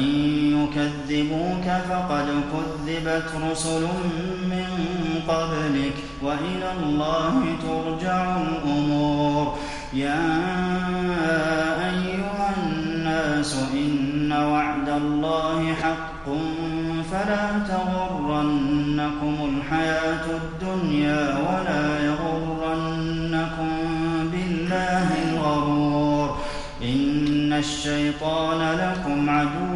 وإن يكذبوك فقد كذبت رسل من قبلك وإلى الله ترجع الأمور يا أيها الناس إن وعد الله حق فلا تغرنكم الحياة الدنيا ولا يغرنكم بالله الغرور إن الشيطان لكم عدو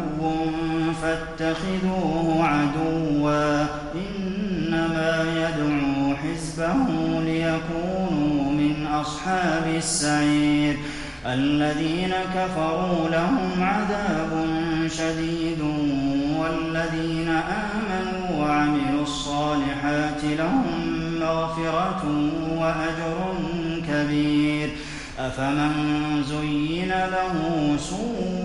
فاتخذوه عدوا إنما يدعو حزبه ليكونوا من أصحاب السعير الذين كفروا لهم عذاب شديد والذين آمنوا وعملوا الصالحات لهم مغفرة وأجر كبير أفمن زين له سوء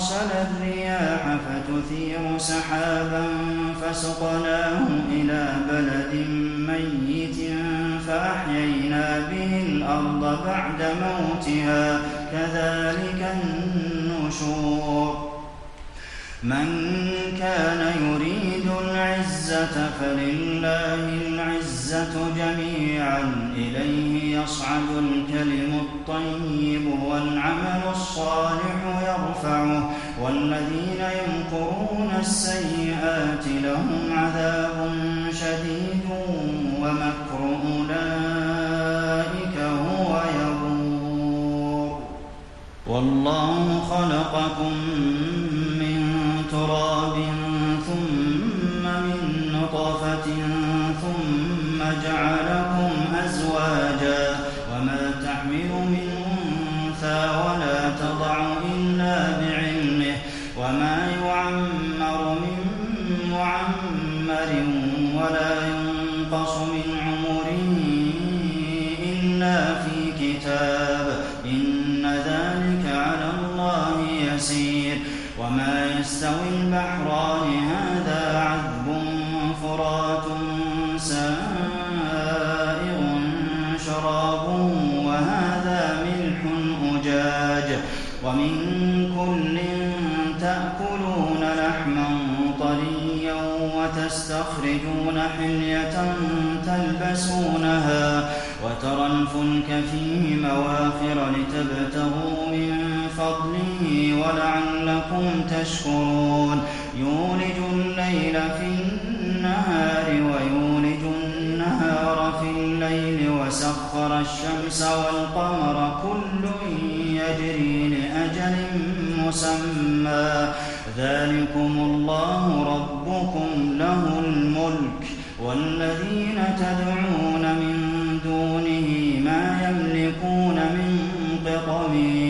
أرسل الرياح فتثير سحابا فسقناه إلى بلد ميت فأحيينا به الأرض بعد موتها. كذلك النشور. من كان يريد العزة فلله العزة جميعا. إليه يصعد الكلم الطيب والعمل والذين يمكرون السيئات لهم عذاب شديد ومكر أولئك هو يبور. والله خلقكم يستوي البحران هذا عذب فرات سائغ شرابه وهذا ملح أجاج. ومن كل تأكلون لحما طريا وتستخرجون حلية تلبسونها وترى الفلك فيه مواخر لتبتغوا فضله ولعلكم تشكرون. يولج الليل في النهار ويولج النهار في الليل وسخر الشمس والقمر كل يجري لأجل مسمى. ذلكم الله ربكم له الملك والذين تدعون من دونه ما يملكون من قطمير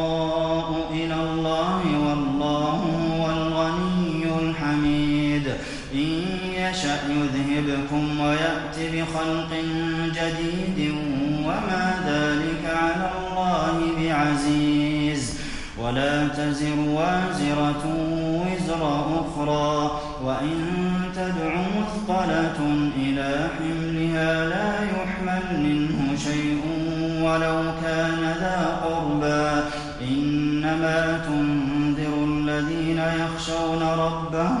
يذهبكم ويأت بخلق جديد وما ذلك على الله بعزيز. ولا تزر وازرة وزر أخرى وإن تدع مثقلة إلى حملها لا يحمل منه شيء ولو كان ذا قربى. إنما تنذر الذين يخشون ربهم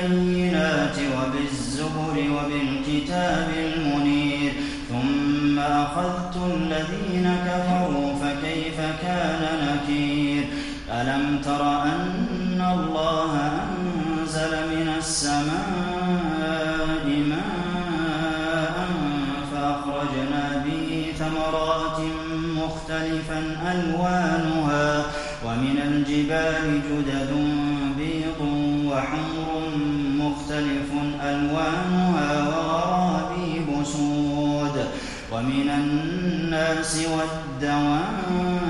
بالبينات وبالزبر وبالكتاب المنير ثم أخذت الذين كفروا فكيف كان نكير؟ ألم تر أن الله أنزل من السماء ماء فأخرجنا به ثمرات مختلفا ألوانها ومن الجبال جدد بيض وحمر مختلف ألوانها وغرابيب سود ومن الناس والدواب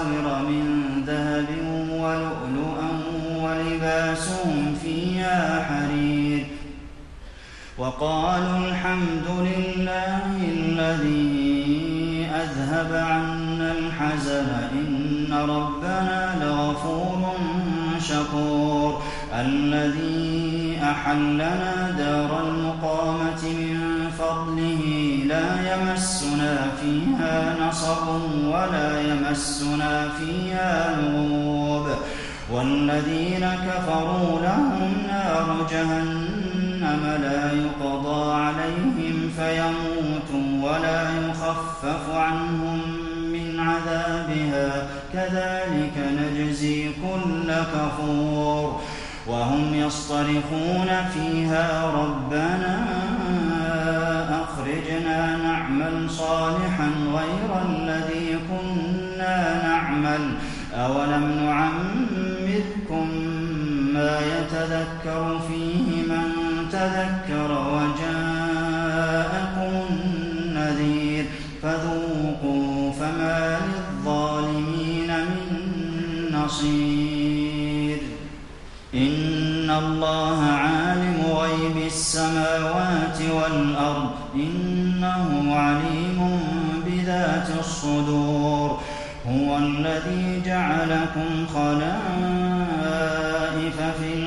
وقالوا الحمد لله الذي أذهب عنا الحزن إن ربنا لغفور شكور. الذي أحلنا دار المقامة من فضله لا يمسنا فيها نصب ولا يمسنا فيها لغوب. والذين كفروا لهم نار جهنم لا يقضى عليهم فيموتوا ولا يخفف عنهم من عذابها. كذلك نجزي كل كفور. وهم يصطرخون فيها ربنا أخرجنا نعمل صالحا غير الذي كنا نعمل. أولم نعمركم ما يتذكر فيه تذكر وجاءكم النذير فذوقوا فما للظالمين من نصير. إن الله عالم غيب السماوات والأرض إنه عليم بذات الصدور. هو الذي جعلكم خلائف في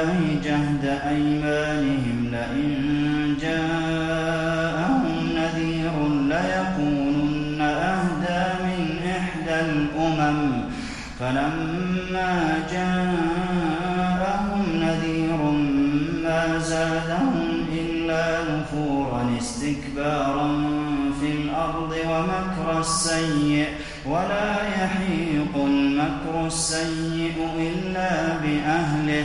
بالله جهد أيمانهم لئن جاءهم نذير ليكونن أهدى من إحدى الأمم. فلما جاءهم نذير ما زادهم إلا نفورا استكبارا في الأرض ومكر السيئ ولا يحيق المكر السيئ إلا بأهله.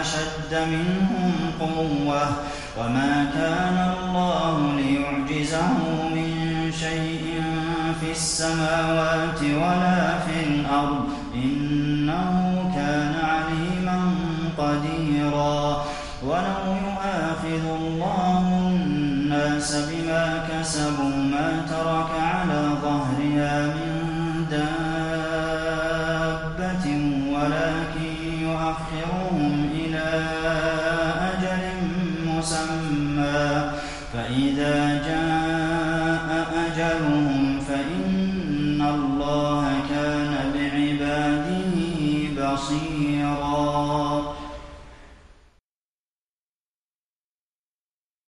أشد منهم قوة وما كان الله ليعجزه من شيء في السماوات ولا في الأرض. إنه كان عليما قديرا. ولو يؤاخذ الله الناس بما كسبوا ما ترك